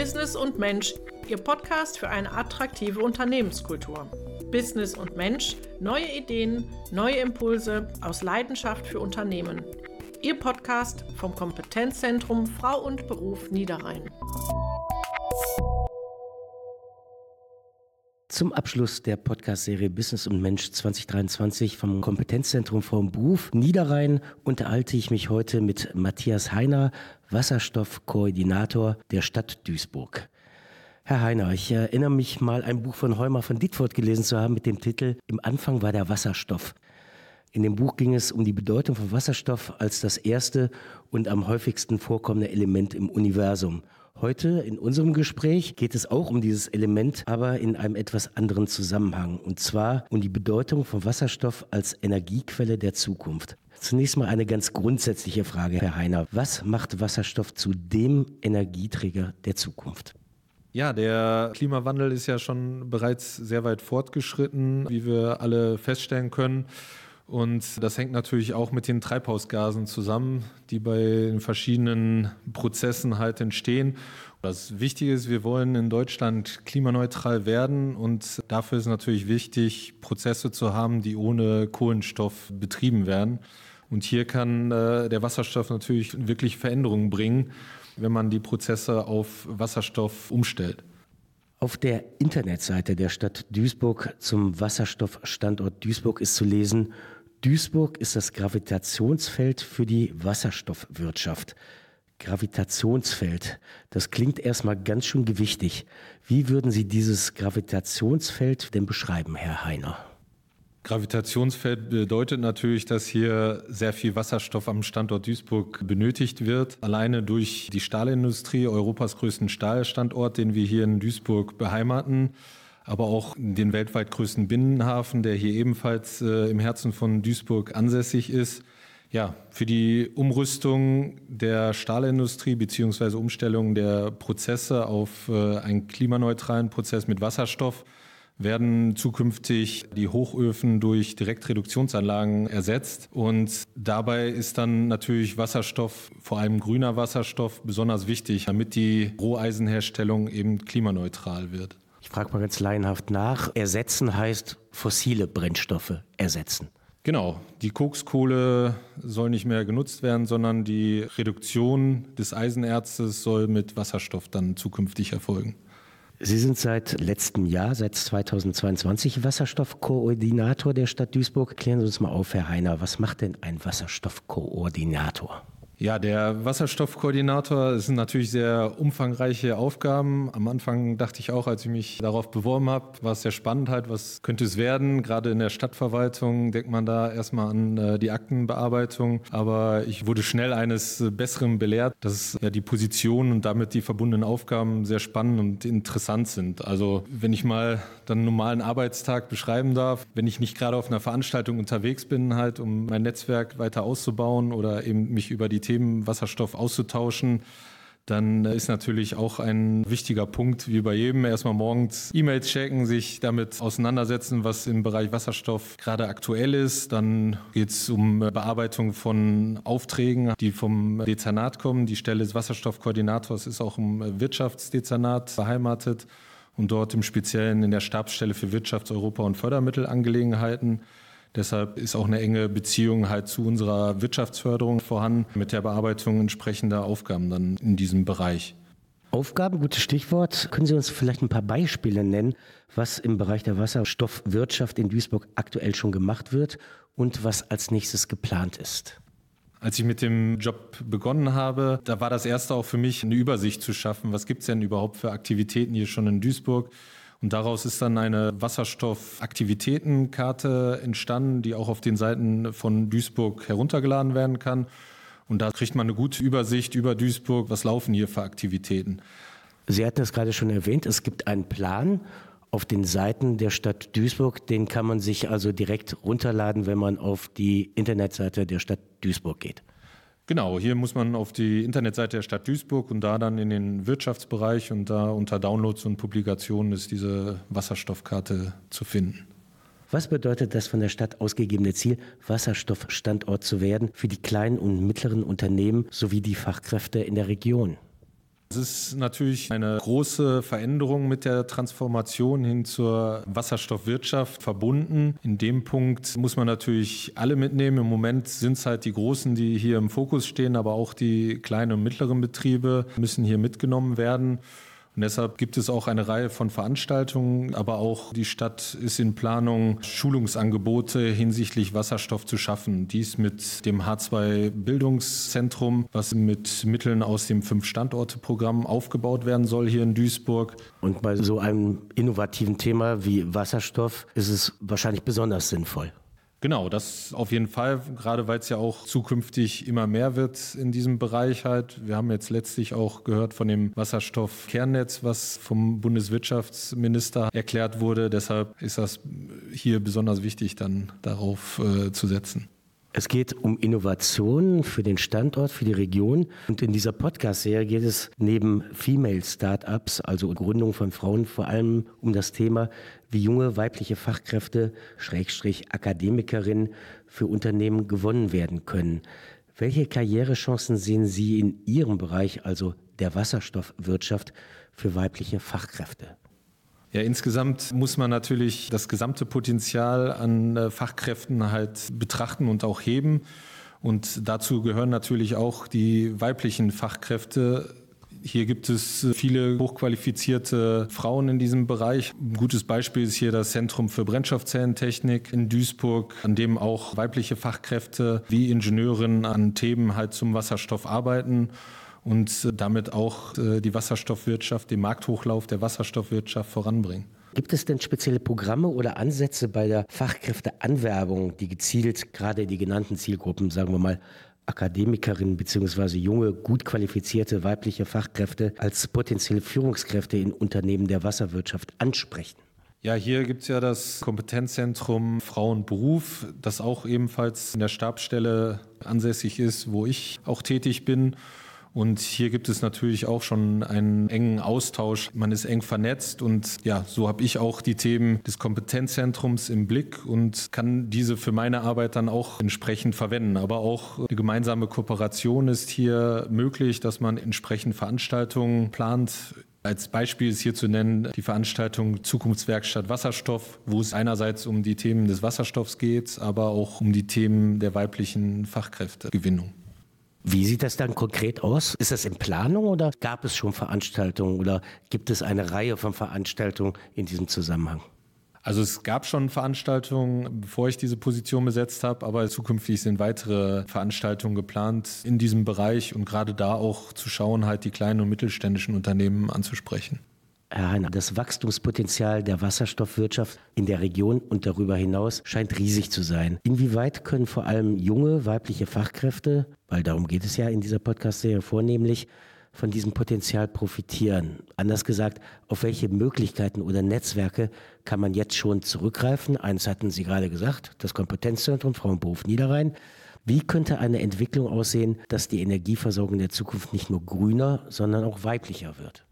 Business und Mensch, Ihr Podcast für eine attraktive Unternehmenskultur. Business und Mensch, neue Ideen, neue Impulse aus Leidenschaft für Unternehmen. Ihr Podcast vom Kompetenzzentrum Frau und Beruf Niederrhein. Zum Abschluss der Podcast-Serie Business und Mensch 2023 vom Kompetenzzentrum vom Beruf Niederrhein unterhalte ich mich heute mit Matthias Heiner, Wasserstoffkoordinator der Stadt Duisburg. Herr Heiner, ich erinnere mich mal, ein Buch von Heumer von Dietfurt gelesen zu haben mit dem Titel Im Anfang war der Wasserstoff. In dem Buch ging es um die Bedeutung von Wasserstoff als das erste und am häufigsten vorkommende Element im Universum. Heute in unserem Gespräch geht es auch um dieses Element, aber in einem etwas anderen Zusammenhang. Und zwar um die Bedeutung von Wasserstoff als Energiequelle der Zukunft. Zunächst mal eine ganz grundsätzliche Frage, Herr Heiner. Was macht Wasserstoff zu dem Energieträger der Zukunft? Ja, der Klimawandel ist ja schon bereits sehr weit fortgeschritten, wie wir alle feststellen können. Und das hängt natürlich auch mit den Treibhausgasen zusammen, die bei den verschiedenen Prozessen halt entstehen. Das Wichtige ist, wir wollen in Deutschland klimaneutral werden und dafür ist natürlich wichtig, Prozesse zu haben, die ohne Kohlenstoff betrieben werden. Und hier kann äh, der Wasserstoff natürlich wirklich Veränderungen bringen, wenn man die Prozesse auf Wasserstoff umstellt. Auf der Internetseite der Stadt Duisburg zum Wasserstoffstandort Duisburg ist zu lesen, Duisburg ist das Gravitationsfeld für die Wasserstoffwirtschaft. Gravitationsfeld, das klingt erstmal ganz schön gewichtig. Wie würden Sie dieses Gravitationsfeld denn beschreiben, Herr Heiner? Gravitationsfeld bedeutet natürlich, dass hier sehr viel Wasserstoff am Standort Duisburg benötigt wird. Alleine durch die Stahlindustrie, Europas größten Stahlstandort, den wir hier in Duisburg beheimaten aber auch den weltweit größten Binnenhafen, der hier ebenfalls äh, im Herzen von Duisburg ansässig ist. Ja, für die Umrüstung der Stahlindustrie beziehungsweise Umstellung der Prozesse auf äh, einen klimaneutralen Prozess mit Wasserstoff werden zukünftig die Hochöfen durch Direktreduktionsanlagen ersetzt. Und dabei ist dann natürlich Wasserstoff, vor allem grüner Wasserstoff, besonders wichtig, damit die Roheisenherstellung eben klimaneutral wird. Ich frage mal ganz laienhaft nach. Ersetzen heißt fossile Brennstoffe ersetzen. Genau, die Kokskohle soll nicht mehr genutzt werden, sondern die Reduktion des Eisenerzes soll mit Wasserstoff dann zukünftig erfolgen. Sie sind seit letztem Jahr, seit 2022 Wasserstoffkoordinator der Stadt Duisburg. Klären Sie uns mal auf, Herr Heiner, was macht denn ein Wasserstoffkoordinator? Ja, der Wasserstoffkoordinator ist natürlich sehr umfangreiche Aufgaben. Am Anfang dachte ich auch, als ich mich darauf beworben habe, war es sehr spannend halt, was könnte es werden? Gerade in der Stadtverwaltung denkt man da erstmal an äh, die Aktenbearbeitung. Aber ich wurde schnell eines Besseren belehrt, dass ja die Position und damit die verbundenen Aufgaben sehr spannend und interessant sind. Also wenn ich mal einen normalen Arbeitstag beschreiben darf, wenn ich nicht gerade auf einer Veranstaltung unterwegs bin, halt, um mein Netzwerk weiter auszubauen oder eben mich über die Themen Wasserstoff auszutauschen, dann ist natürlich auch ein wichtiger Punkt, wie bei jedem, erstmal morgens E-Mails checken, sich damit auseinandersetzen, was im Bereich Wasserstoff gerade aktuell ist. Dann geht es um Bearbeitung von Aufträgen, die vom Dezernat kommen. Die Stelle des Wasserstoffkoordinators ist auch im Wirtschaftsdezernat beheimatet und dort im Speziellen in der Stabsstelle für Wirtschafts-, Europa- und Fördermittelangelegenheiten. Deshalb ist auch eine enge Beziehung halt zu unserer Wirtschaftsförderung vorhanden mit der Bearbeitung entsprechender Aufgaben dann in diesem Bereich. Aufgaben, gutes Stichwort. Können Sie uns vielleicht ein paar Beispiele nennen, was im Bereich der Wasserstoffwirtschaft in Duisburg aktuell schon gemacht wird und was als nächstes geplant ist? Als ich mit dem Job begonnen habe, da war das erste auch für mich eine Übersicht zu schaffen. Was gibt es denn überhaupt für Aktivitäten hier schon in Duisburg? Und daraus ist dann eine Wasserstoffaktivitätenkarte entstanden, die auch auf den Seiten von Duisburg heruntergeladen werden kann. Und da kriegt man eine gute Übersicht über Duisburg, was laufen hier für Aktivitäten. Sie hatten es gerade schon erwähnt, es gibt einen Plan auf den Seiten der Stadt Duisburg. Den kann man sich also direkt runterladen, wenn man auf die Internetseite der Stadt Duisburg geht. Genau, hier muss man auf die Internetseite der Stadt Duisburg und da dann in den Wirtschaftsbereich und da unter Downloads und Publikationen ist diese Wasserstoffkarte zu finden. Was bedeutet das von der Stadt ausgegebene Ziel, Wasserstoffstandort zu werden für die kleinen und mittleren Unternehmen sowie die Fachkräfte in der Region? Es ist natürlich eine große Veränderung mit der Transformation hin zur Wasserstoffwirtschaft verbunden. In dem Punkt muss man natürlich alle mitnehmen. Im Moment sind es halt die Großen, die hier im Fokus stehen, aber auch die kleinen und mittleren Betriebe müssen hier mitgenommen werden. Und deshalb gibt es auch eine Reihe von Veranstaltungen, aber auch die Stadt ist in Planung, Schulungsangebote hinsichtlich Wasserstoff zu schaffen. Dies mit dem H2 Bildungszentrum, was mit Mitteln aus dem Fünf-Standorte-Programm aufgebaut werden soll hier in Duisburg. Und bei so einem innovativen Thema wie Wasserstoff ist es wahrscheinlich besonders sinnvoll. Genau, das auf jeden Fall, gerade weil es ja auch zukünftig immer mehr wird in diesem Bereich halt. Wir haben jetzt letztlich auch gehört von dem Wasserstoffkernnetz, was vom Bundeswirtschaftsminister erklärt wurde. Deshalb ist das hier besonders wichtig, dann darauf äh, zu setzen. Es geht um Innovationen für den Standort, für die Region. Und in dieser Podcast-Serie geht es neben Female Startups, also Gründung von Frauen, vor allem um das Thema, wie junge weibliche Fachkräfte, Schrägstrich Akademikerinnen für Unternehmen gewonnen werden können. Welche Karrierechancen sehen Sie in Ihrem Bereich, also der Wasserstoffwirtschaft, für weibliche Fachkräfte? Ja, insgesamt muss man natürlich das gesamte Potenzial an äh, Fachkräften halt betrachten und auch heben. Und dazu gehören natürlich auch die weiblichen Fachkräfte. Hier gibt es viele hochqualifizierte Frauen in diesem Bereich. Ein gutes Beispiel ist hier das Zentrum für Brennstoffzellentechnik in Duisburg, an dem auch weibliche Fachkräfte wie Ingenieurinnen an Themen halt zum Wasserstoff arbeiten und äh, damit auch äh, die Wasserstoffwirtschaft, den Markthochlauf der Wasserstoffwirtschaft voranbringen. Gibt es denn spezielle Programme oder Ansätze bei der Fachkräfteanwerbung, die gezielt gerade die genannten Zielgruppen, sagen wir mal, Akademikerinnen bzw. junge, gut qualifizierte weibliche Fachkräfte als potenzielle Führungskräfte in Unternehmen der Wasserwirtschaft ansprechen? Ja, hier gibt es ja das Kompetenzzentrum Frauenberuf, das auch ebenfalls in der Stabsstelle ansässig ist, wo ich auch tätig bin. Und hier gibt es natürlich auch schon einen engen Austausch. Man ist eng vernetzt und ja, so habe ich auch die Themen des Kompetenzzentrums im Blick und kann diese für meine Arbeit dann auch entsprechend verwenden. Aber auch eine gemeinsame Kooperation ist hier möglich, dass man entsprechend Veranstaltungen plant. Als Beispiel ist hier zu nennen die Veranstaltung Zukunftswerkstatt Wasserstoff, wo es einerseits um die Themen des Wasserstoffs geht, aber auch um die Themen der weiblichen Fachkräftegewinnung. Wie sieht das dann konkret aus? Ist das in Planung oder gab es schon Veranstaltungen oder gibt es eine Reihe von Veranstaltungen in diesem Zusammenhang? Also es gab schon Veranstaltungen, bevor ich diese Position besetzt habe, aber zukünftig sind weitere Veranstaltungen geplant in diesem Bereich und gerade da auch zu schauen, halt die kleinen und mittelständischen Unternehmen anzusprechen. Herr Heiner, das Wachstumspotenzial der Wasserstoffwirtschaft in der Region und darüber hinaus scheint riesig zu sein. Inwieweit können vor allem junge weibliche Fachkräfte, weil darum geht es ja in dieser Podcast-Serie vornehmlich, von diesem Potenzial profitieren? Anders gesagt, auf welche Möglichkeiten oder Netzwerke kann man jetzt schon zurückgreifen? Eins hatten Sie gerade gesagt, das Kompetenzzentrum Frauenberuf Niederrhein. Wie könnte eine Entwicklung aussehen, dass die Energieversorgung der Zukunft nicht nur grüner, sondern auch weiblicher wird?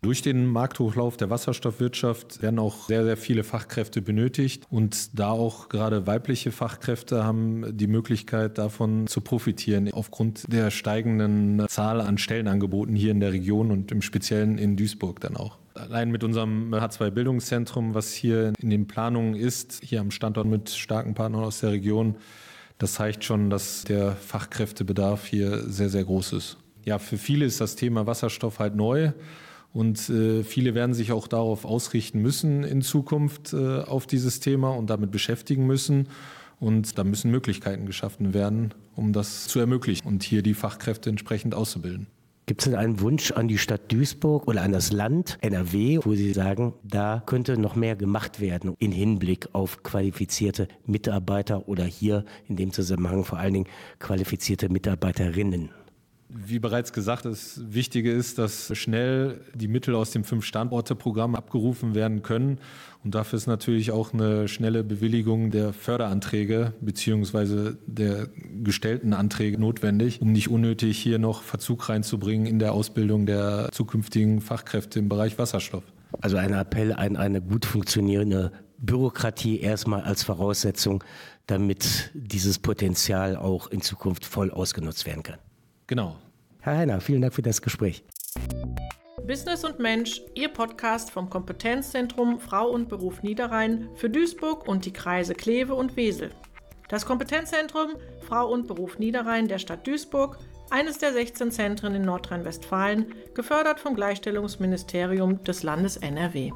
Durch den Markthochlauf der Wasserstoffwirtschaft werden auch sehr, sehr viele Fachkräfte benötigt. Und da auch gerade weibliche Fachkräfte haben die Möglichkeit, davon zu profitieren, aufgrund der steigenden Zahl an Stellenangeboten hier in der Region und im Speziellen in Duisburg dann auch. Allein mit unserem H2-Bildungszentrum, was hier in den Planungen ist, hier am Standort mit starken Partnern aus der Region, das zeigt schon, dass der Fachkräftebedarf hier sehr, sehr groß ist. Ja, für viele ist das Thema Wasserstoff halt neu. Und äh, viele werden sich auch darauf ausrichten müssen in Zukunft äh, auf dieses Thema und damit beschäftigen müssen. Und da müssen Möglichkeiten geschaffen werden, um das zu ermöglichen und hier die Fachkräfte entsprechend auszubilden. Gibt es denn einen Wunsch an die Stadt Duisburg oder an das Land NRW, wo Sie sagen, da könnte noch mehr gemacht werden in Hinblick auf qualifizierte Mitarbeiter oder hier in dem Zusammenhang vor allen Dingen qualifizierte Mitarbeiterinnen? Wie bereits gesagt, das Wichtige ist, dass schnell die Mittel aus dem Fünf-Standorte-Programm abgerufen werden können. Und dafür ist natürlich auch eine schnelle Bewilligung der Förderanträge beziehungsweise der gestellten Anträge notwendig, um nicht unnötig hier noch Verzug reinzubringen in der Ausbildung der zukünftigen Fachkräfte im Bereich Wasserstoff. Also ein Appell an eine gut funktionierende Bürokratie erstmal als Voraussetzung, damit dieses Potenzial auch in Zukunft voll ausgenutzt werden kann. Genau. Herr Heiner, vielen Dank für das Gespräch. Business und Mensch, Ihr Podcast vom Kompetenzzentrum Frau und Beruf Niederrhein für Duisburg und die Kreise Kleve und Wesel. Das Kompetenzzentrum Frau und Beruf Niederrhein der Stadt Duisburg, eines der 16 Zentren in Nordrhein-Westfalen, gefördert vom Gleichstellungsministerium des Landes NRW.